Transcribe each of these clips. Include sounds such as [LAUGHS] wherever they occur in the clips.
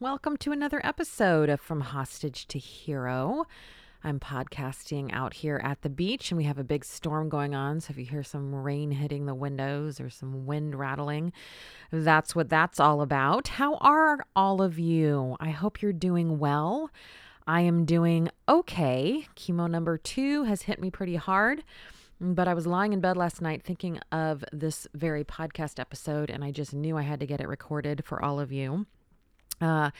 Welcome to another episode of From Hostage to Hero. I'm podcasting out here at the beach, and we have a big storm going on. So if you hear some rain hitting the windows or some wind rattling, that's what that's all about. How are all of you? I hope you're doing well. I am doing okay. Chemo number two has hit me pretty hard. But I was lying in bed last night thinking of this very podcast episode, and I just knew I had to get it recorded for all of you. Uh,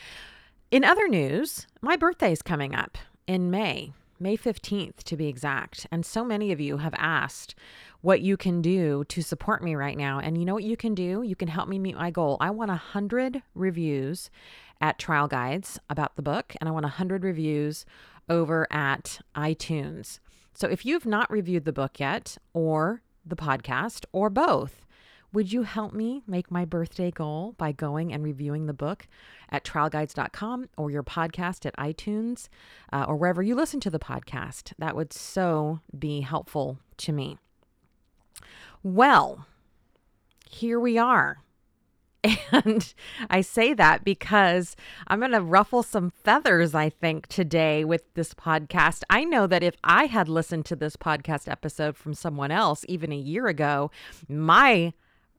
in other news, my birthday is coming up in May, May 15th to be exact. And so many of you have asked what you can do to support me right now. And you know what you can do? You can help me meet my goal. I want 100 reviews at Trial Guides about the book, and I want 100 reviews over at iTunes. So if you've not reviewed the book yet, or the podcast, or both, would you help me make my birthday goal by going and reviewing the book at trialguides.com or your podcast at iTunes uh, or wherever you listen to the podcast? That would so be helpful to me. Well, here we are. [LAUGHS] And I say that because I'm going to ruffle some feathers, I think, today with this podcast. I know that if I had listened to this podcast episode from someone else even a year ago, my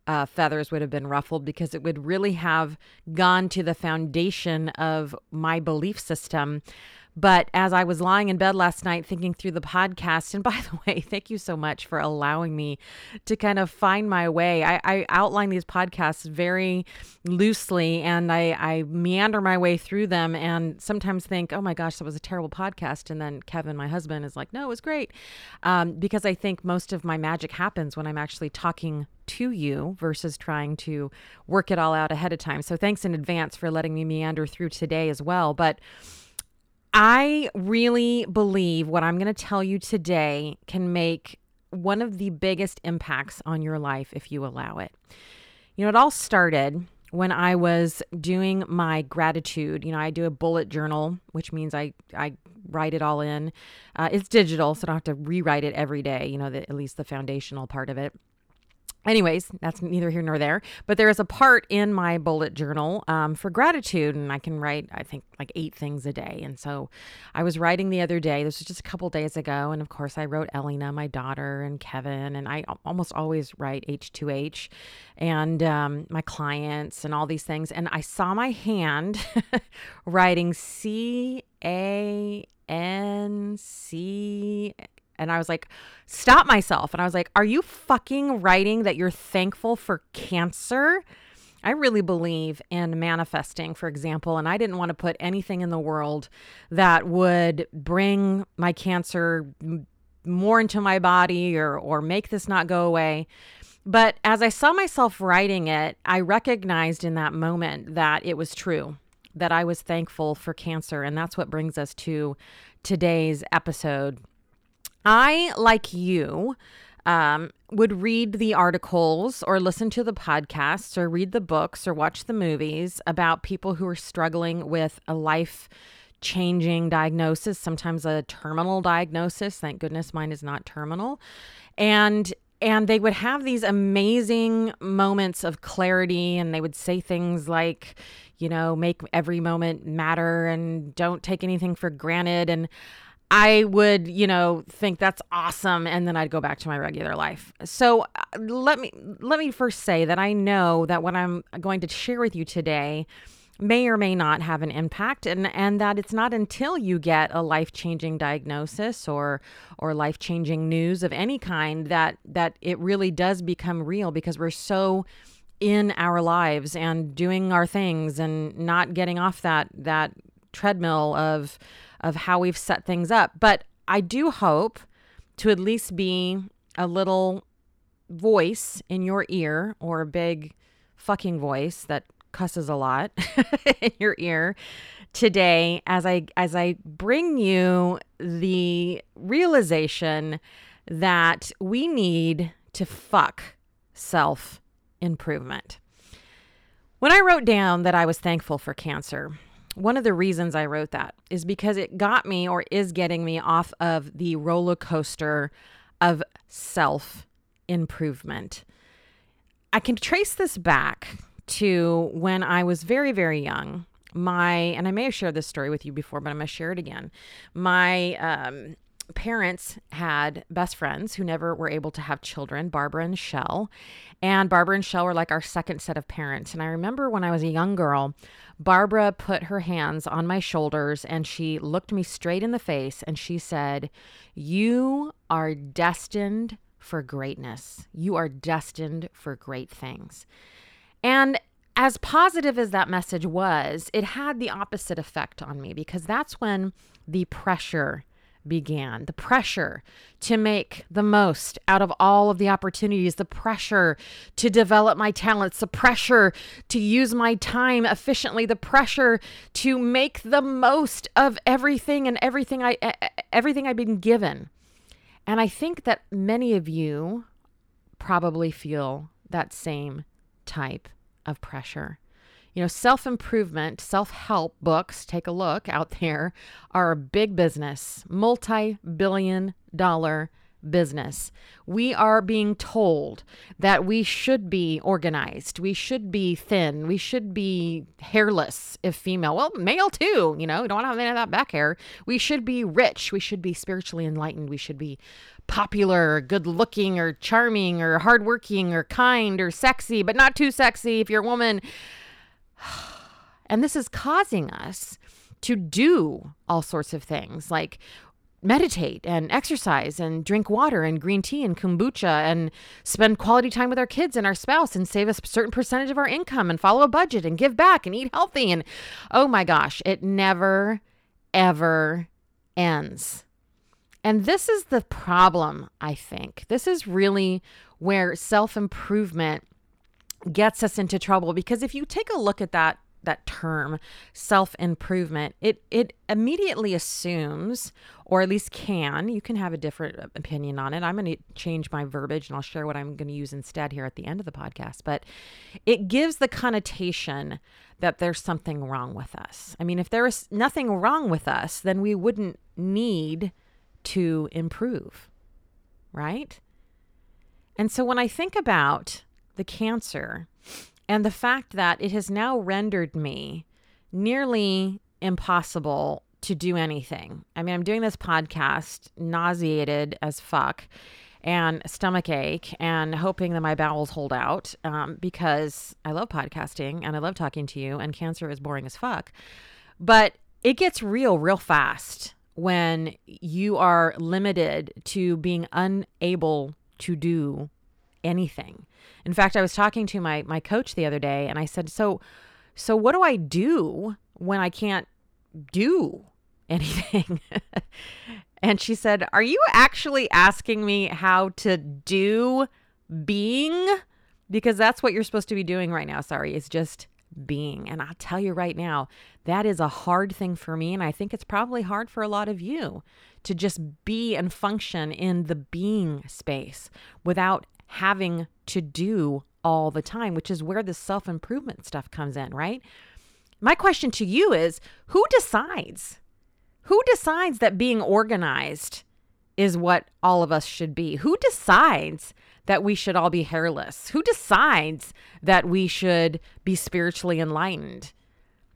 uh, feathers would have been ruffled because it would really have gone to the foundation of my belief system. But as I was lying in bed last night thinking through the podcast, and [LAUGHS] by the way, thank you so much for allowing me to kind of find my way. I, I outline these podcasts very loosely and I, I meander my way through them and sometimes think, oh my gosh, that was a terrible podcast. And then Kevin, my husband, is like, no, it was great. Um, because I think most of my magic happens when I'm actually talking to you versus trying to work it all out ahead of time. So thanks in advance for letting me meander through today as well. But I really believe what I'm going to tell you today can make one of the biggest impacts on your life if you allow it. You know, it all started when I was doing my gratitude. You know, I do a bullet journal, which means I I write it all in. Uh, it's digital, so I don't have to rewrite it every day. You know, the, at least the foundational part of it. Anyways, that's neither here nor there. But there is a part in my bullet journal um, for gratitude, and I can write, I think, like eight things a day. And so I was writing the other day, this was just a couple days ago. And of course, I wrote Elena, my daughter, and Kevin, and I almost always write H2H and um, my clients and all these things. And I saw my hand [LAUGHS] writing C A N C and I was like, stop myself. And I was like, are you fucking writing that you're thankful for cancer? I really believe in manifesting, for example, and I didn't want to put anything in the world that would bring my cancer more into my body or or make this not go away. But as I saw myself writing it, I recognized in that moment that it was true, that I was thankful for cancer, and that's what brings us to today's episode I, like you, um, would read the articles or listen to the podcasts or read the books or watch the movies about people who are struggling with a life changing diagnosis, sometimes a terminal diagnosis. Thank goodness mine is not terminal. And and they would have these amazing moments of clarity and they would say things like you know make every moment matter and don't take anything for granted and I would, you know, think that's awesome and then I'd go back to my regular life. So, uh, let me let me first say that I know that what I'm going to share with you today may or may not have an impact and and that it's not until you get a life-changing diagnosis or or life-changing news of any kind that that it really does become real because we're so in our lives and doing our things and not getting off that that treadmill of of how we've set things up. But I do hope to at least be a little voice in your ear or a big fucking voice that cusses a lot [LAUGHS] in your ear today as I as I bring you the realization that we need to fuck self improvement. When I wrote down that I was thankful for cancer, one of the reasons I wrote that is because it got me or is getting me off of the roller coaster of self improvement. I can trace this back to when I was very, very young. My, and I may have shared this story with you before, but I'm going to share it again. My um, parents had best friends who never were able to have children, Barbara and Shell. And Barbara and Shell were like our second set of parents. And I remember when I was a young girl, Barbara put her hands on my shoulders and she looked me straight in the face and she said, You are destined for greatness. You are destined for great things. And as positive as that message was, it had the opposite effect on me because that's when the pressure began. The pressure to make the most out of all of the opportunities, the pressure to develop my talents, the pressure to use my time efficiently, the pressure to make the most of everything and everything I everything I've been given. And I think that many of you probably feel that same type of pressure. You know, self improvement, self help books, take a look out there, are a big business, multi billion dollar business. We are being told that we should be organized, we should be thin, we should be hairless if female. Well, male too, you know, we don't want to have any of that back hair. We should be rich, we should be spiritually enlightened, we should be popular, good looking, or charming, or hardworking, or kind, or sexy, but not too sexy if you're a woman. [SIGHS] And this is causing us to do all sorts of things like meditate and exercise and drink water and green tea and kombucha and spend quality time with our kids and our spouse and save a certain percentage of our income and follow a budget and give back and eat healthy. And oh my gosh, it never, ever ends. And this is the problem, I think. This is really where self improvement gets us into trouble because if you take a look at that that term self-improvement it it immediately assumes or at least can you can have a different opinion on it. I'm going to change my verbiage and i'll share what i'm going to use instead here at the end of the podcast but it gives the connotation that there's something wrong with us. I mean if there is nothing wrong with us then we wouldn't need to improve right? And so when i think about the cancer and the fact that it has now rendered me nearly impossible to do anything. I mean, I'm doing this podcast nauseated as fuck and stomach ache and hoping that my bowels hold out um, because I love podcasting and I love talking to you, and cancer is boring as fuck. But it gets real, real fast when you are limited to being unable to do anything. In fact, I was talking to my my coach the other day and I said, "So so what do I do when I can't do [LAUGHS] anything?" and she said, "Are you actually asking me how to do being? Because that's what you're supposed to be doing right now. Sorry, is just being. And I'll tell you right now, that is a hard thing for me. And I think it's probably hard for a lot of you to just be and function in the being space without having to do all the time, which is where the self improvement stuff comes in, right? My question to you is who decides? Who decides that being organized is what all of us should be? Who decides that we should all be hairless? Who decides that we should be spiritually enlightened?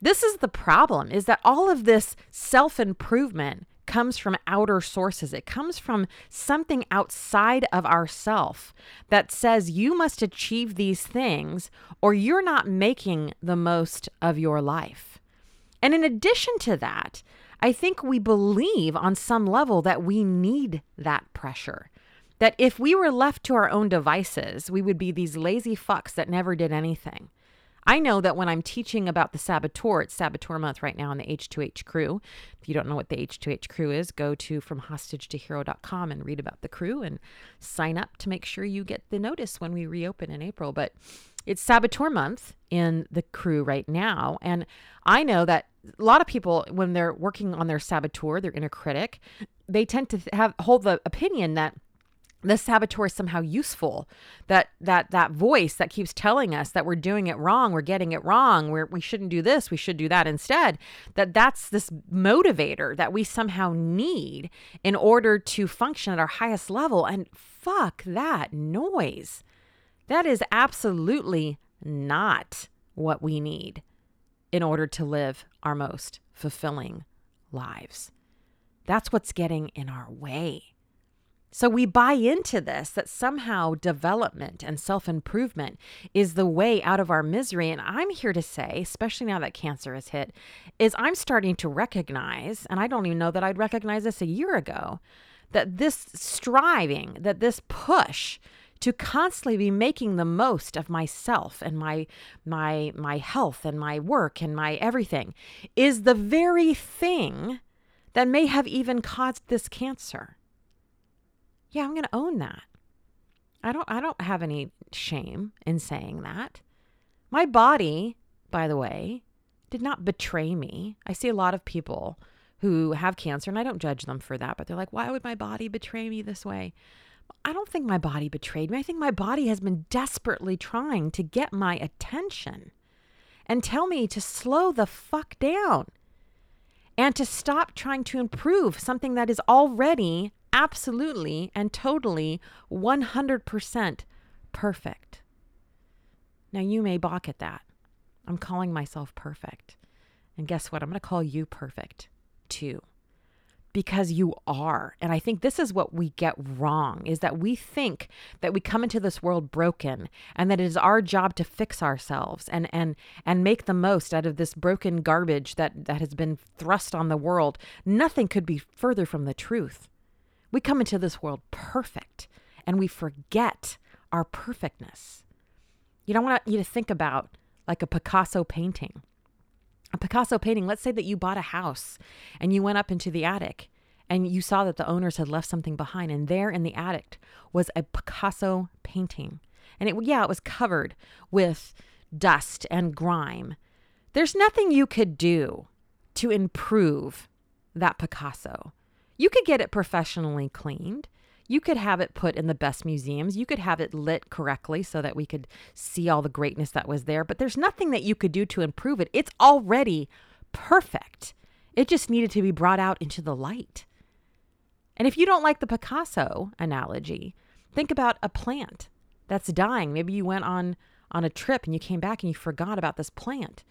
This is the problem is that all of this self-improvement comes from outer sources. It comes from something outside of ourself that says you must achieve these things or you're not making the most of your life. And in addition to that, I think we believe on some level that we need that pressure. That if we were left to our own devices, we would be these lazy fucks that never did anything. I know that when I'm teaching about the Saboteur, it's Saboteur month right now in the H2H crew. If you don't know what the H2H crew is, go to from hostage to hero.com and read about the crew and sign up to make sure you get the notice when we reopen in April. But it's saboteur month in the crew right now. And I know that a lot of people, when they're working on their saboteur, their inner critic, they tend to have hold the opinion that the saboteur is somehow useful that that that voice that keeps telling us that we're doing it wrong we're getting it wrong we're, we shouldn't do this we should do that instead that that's this motivator that we somehow need in order to function at our highest level and fuck that noise that is absolutely not what we need in order to live our most fulfilling lives. That's what's getting in our way. So we buy into this that somehow development and self improvement is the way out of our misery. And I'm here to say, especially now that cancer has hit, is I'm starting to recognize, and I don't even know that I'd recognize this a year ago, that this striving, that this push to constantly be making the most of myself and my my my health and my work and my everything is the very thing that may have even caused this cancer. Yeah, I'm going to own that. I don't I don't have any shame in saying that. My body, by the way, did not betray me. I see a lot of people who have cancer and I don't judge them for that, but they're like, "Why would my body betray me this way?" I don't think my body betrayed me. I think my body has been desperately trying to get my attention and tell me to slow the fuck down and to stop trying to improve something that is already absolutely and totally 100% perfect. Now, you may balk at that. I'm calling myself perfect. And guess what? I'm going to call you perfect too because you are. And I think this is what we get wrong is that we think that we come into this world broken and that it is our job to fix ourselves and and and make the most out of this broken garbage that that has been thrust on the world. Nothing could be further from the truth. We come into this world perfect and we forget our perfectness. You don't want you to think about like a Picasso painting a Picasso painting, let's say that you bought a house and you went up into the attic and you saw that the owners had left something behind and there in the attic was a Picasso painting. And it yeah, it was covered with dust and grime. There's nothing you could do to improve that Picasso. You could get it professionally cleaned. You could have it put in the best museums. You could have it lit correctly so that we could see all the greatness that was there. But there's nothing that you could do to improve it. It's already perfect. It just needed to be brought out into the light. And if you don't like the Picasso analogy, think about a plant that's dying. Maybe you went on on a trip and you came back and you forgot about this plant.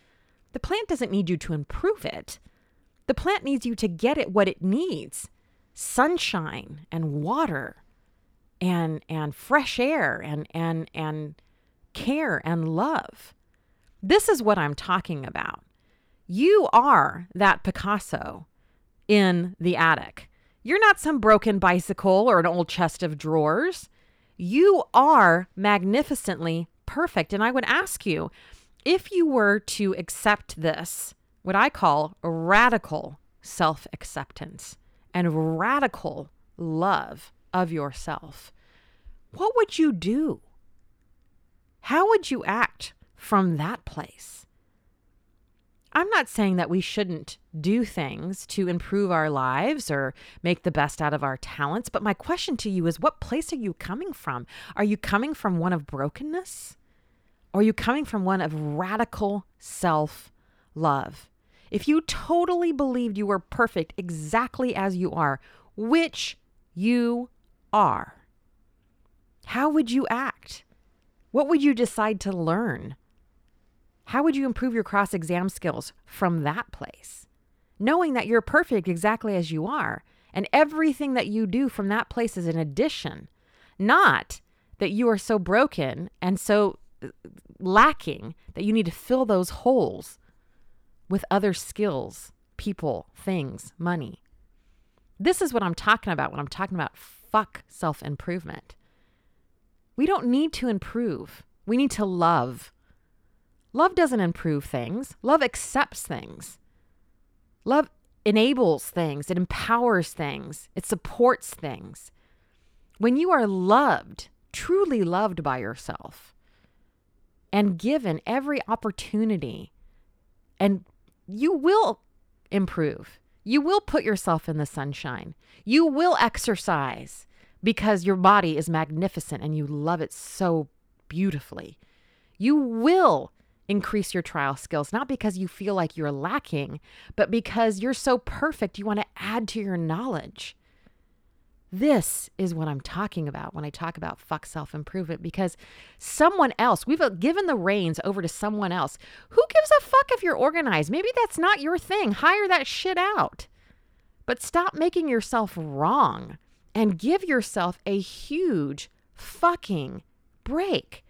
The plant doesn't need you to improve it. The plant needs you to get it what it needs sunshine and water and and fresh air and and and care and love. This is what I'm talking about. You are that Picasso in the attic. You're not some broken bicycle or an old chest of drawers. You are magnificently perfect. And I would ask you if you were to accept this, what I call radical self acceptance, and radical love of yourself, what would you do? How would you act from that place? I'm not saying that we shouldn't do things to improve our lives or make the best out of our talents, but my question to you is what place are you coming from? Are you coming from one of brokenness? Or are you coming from one of radical self love? If you totally believed you were perfect exactly as you are, which you are, how would you act? What would you decide to learn? How would you improve your cross exam skills from that place? Knowing that you're perfect exactly as you are, and everything that you do from that place is an addition, not that you are so broken and so uh, lacking that you need to fill those holes with other skills, people, things, money. This is what I'm talking about when I'm talking about fuck self improvement. We don't need to improve, we need to love. Love doesn't improve things, love accepts things. Love enables things, it empowers things, it supports things. When you are loved, truly loved by yourself, and given every opportunity, and you will improve. You will put yourself in the sunshine. You will exercise because your body is magnificent and you love it so beautifully. You will increase your trial skills, not because you feel like you're lacking, but because you're so perfect, you want to add to your knowledge. This is what I'm talking about when I talk about fuck self improvement because someone else, we've uh, given the reins over to someone else. Who gives a fuck if you're organized? Maybe that's not your thing. Hire that shit out. But stop making yourself wrong and give yourself a huge fucking break.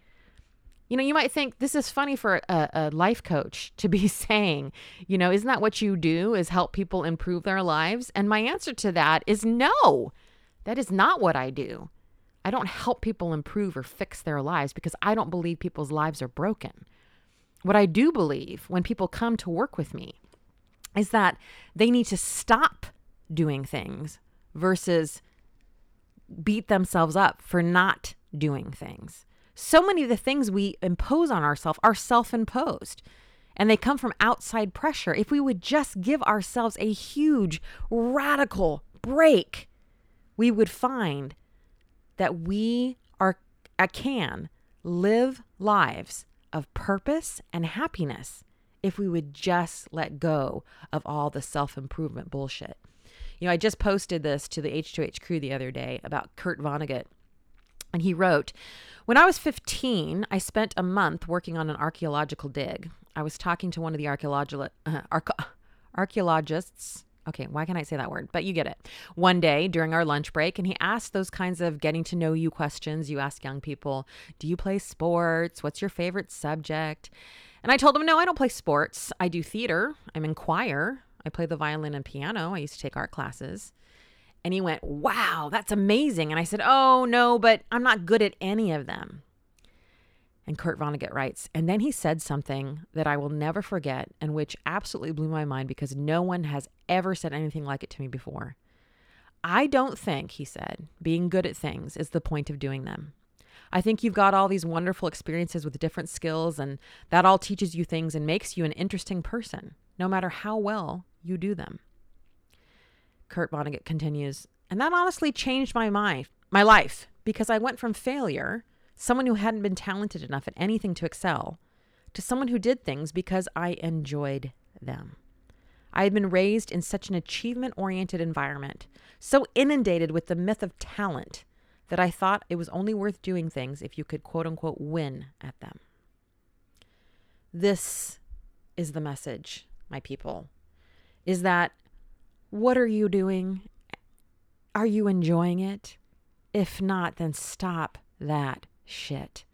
You know, you might think this is funny for a, a, life coach to be [LAUGHS] saying, you know, isn't that what you do is help people improve their lives? And my answer to that is no, that is not what I do. I don't help people improve or fix their lives because I don't believe people's lives are broken. What I do believe when people come to work with me is that they need to stop doing things versus beat themselves up for not doing things. So many of the things we impose on ourselves are self imposed and they come from outside pressure. If we would just give ourselves a huge, radical break, we would find that we are can live lives of purpose and happiness if we would just let go of all the self improvement bullshit. You know, I just posted this to the H2H crew the other day about Kurt Vonnegut. And he wrote, When I was 15, I spent a month working on an archaeological dig. I was talking to one of the archaeological, [LAUGHS] uh, archaeologists. Okay, why can't I say that word? But you get it. One day during our lunch break, and he asked those kinds of getting to know you questions you ask young people Do you play sports? What's your favorite subject? And I told him, No, I don't play sports. I do theater. I'm in choir. I play the violin and piano. I used to take art classes. And he went, Wow, that's amazing. And I said, Oh, no, but I'm not good at any of them. And Kurt Vonnegut writes, and then he said something that I will never forget and which absolutely blew my mind because no one has ever said anything like it to me before. I don't think, he said, being good at things is the point of doing them. I think you've got all these wonderful experiences with different skills, and that all teaches you things and makes you an interesting person, no matter how well you do them. Kurt Vonnegut continues, and that honestly changed my mind, my life, because I went from failure, someone who hadn't been talented enough at anything to excel, to someone who did things because I enjoyed them. I had been raised in such an achievement oriented environment, so inundated with the myth of talent, that I thought it was only worth doing things if you could quote unquote win at them. This is the message, my people, is that what are you doing? Are you enjoying it? If not, then stop that shit.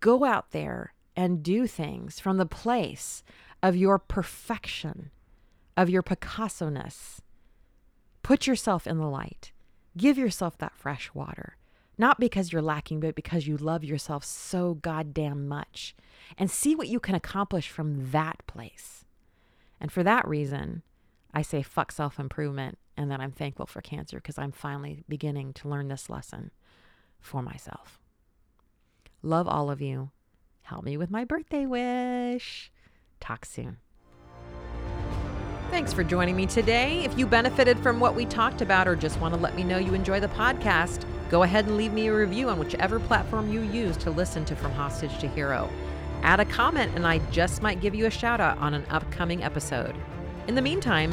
Go out there and do things from the place of your perfection, of your Picasso ness. Put yourself in the light. Give yourself that fresh water. Not because you're lacking, but because you love yourself so goddamn much. And see what you can accomplish from that place. And for that reason, I say fuck self improvement and that I'm thankful for cancer because I'm finally beginning to learn this lesson for myself. Love all of you. Help me with my birthday wish. Talk soon. Thanks for joining me today. If you benefited from what we talked about or just want to let me know you enjoy the podcast, go ahead and leave me a review on whichever platform you use to listen to From Hostage to Hero. Add a comment, and I just might give you a shout out on an upcoming episode. In the meantime,